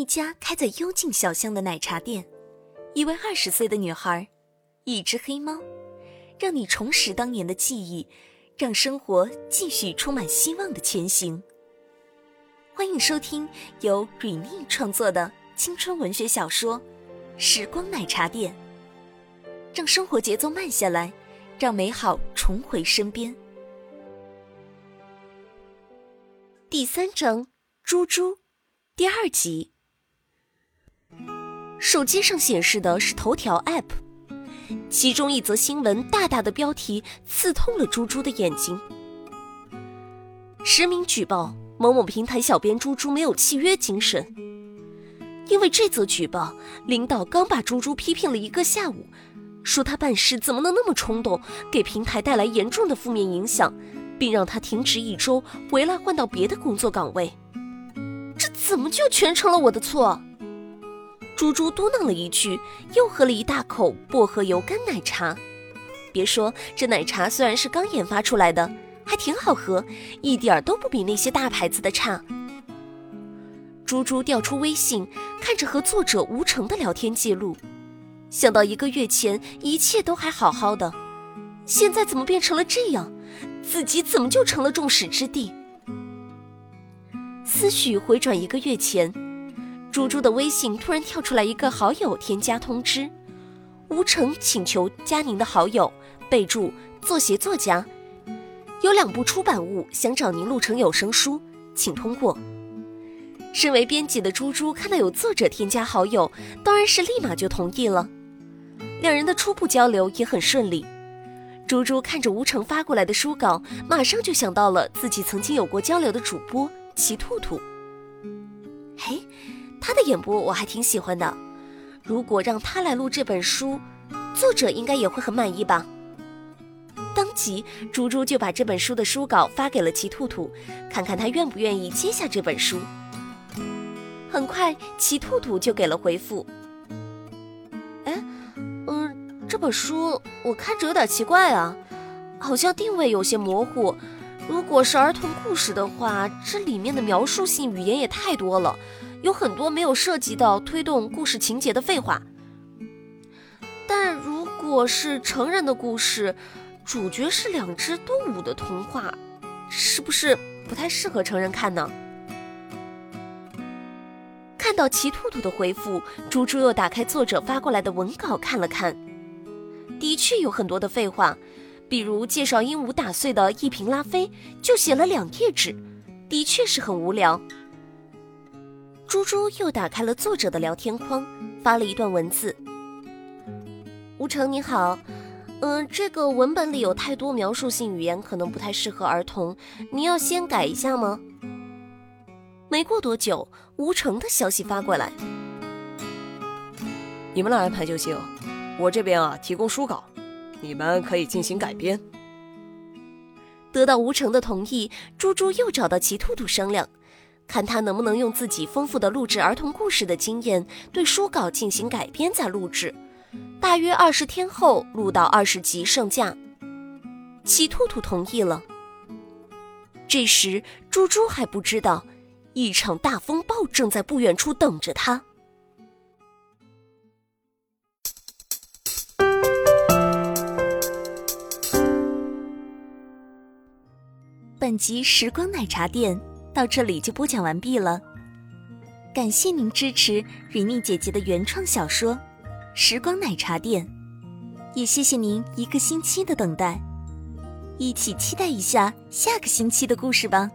一家开在幽静小巷的奶茶店，一位二十岁的女孩，一只黑猫，让你重拾当年的记忆，让生活继续充满希望的前行。欢迎收听由 Rene 创作的青春文学小说《时光奶茶店》，让生活节奏慢下来，让美好重回身边。第三章，猪猪，第二集。手机上显示的是头条 App，其中一则新闻大大的标题刺痛了猪猪的眼睛。实名举报某某平台小编猪猪没有契约精神。因为这则举报，领导刚把猪猪批评了一个下午，说他办事怎么能那么冲动，给平台带来严重的负面影响。并让他停职一周，回来换到别的工作岗位。这怎么就全成了我的错？猪猪嘟囔了一句，又喝了一大口薄荷油干奶茶。别说这奶茶虽然是刚研发出来的，还挺好喝，一点儿都不比那些大牌子的差。猪猪调出微信，看着和作者吴成的聊天记录，想到一个月前一切都还好好的，现在怎么变成了这样？自己怎么就成了众矢之的？思绪回转一个月前，猪猪的微信突然跳出来一个好友添加通知：吴成请求加您的好友，备注作协作家，有两部出版物想找您录成有声书，请通过。身为编辑的猪猪看到有作者添加好友，当然是立马就同意了。两人的初步交流也很顺利。猪猪看着吴成发过来的书稿，马上就想到了自己曾经有过交流的主播齐兔兔。嘿，他的演播我还挺喜欢的，如果让他来录这本书，作者应该也会很满意吧。当即，猪猪就把这本书的书稿发给了齐兔兔，看看他愿不愿意接下这本书。很快，齐兔兔就给了回复嗯。这本书我看着有点奇怪啊，好像定位有些模糊。如果是儿童故事的话，这里面的描述性语言也太多了，有很多没有涉及到推动故事情节的废话。但如果是成人的故事，主角是两只动物的童话，是不是不太适合成人看呢？看到齐兔兔的回复，猪猪又打开作者发过来的文稿看了看。的确有很多的废话，比如介绍鹦鹉打碎的一瓶拉菲，就写了两页纸，的确是很无聊。猪猪又打开了作者的聊天框，发了一段文字：“吴成你好，嗯，这个文本里有太多描述性语言，可能不太适合儿童，你要先改一下吗？”没过多久，吴成的消息发过来：“你们来安排就行。”我这边啊，提供书稿，你们可以进行改编。得到吴成的同意，猪猪又找到齐兔兔商量，看他能不能用自己丰富的录制儿童故事的经验，对书稿进行改编再录制。大约二十天后，录到二十集上架。齐兔兔同意了。这时，猪猪还不知道，一场大风暴正在不远处等着他。本集时光奶茶店到这里就播讲完毕了，感谢您支持瑞妮姐姐的原创小说《时光奶茶店》，也谢谢您一个星期的等待，一起期待一下下个星期的故事吧。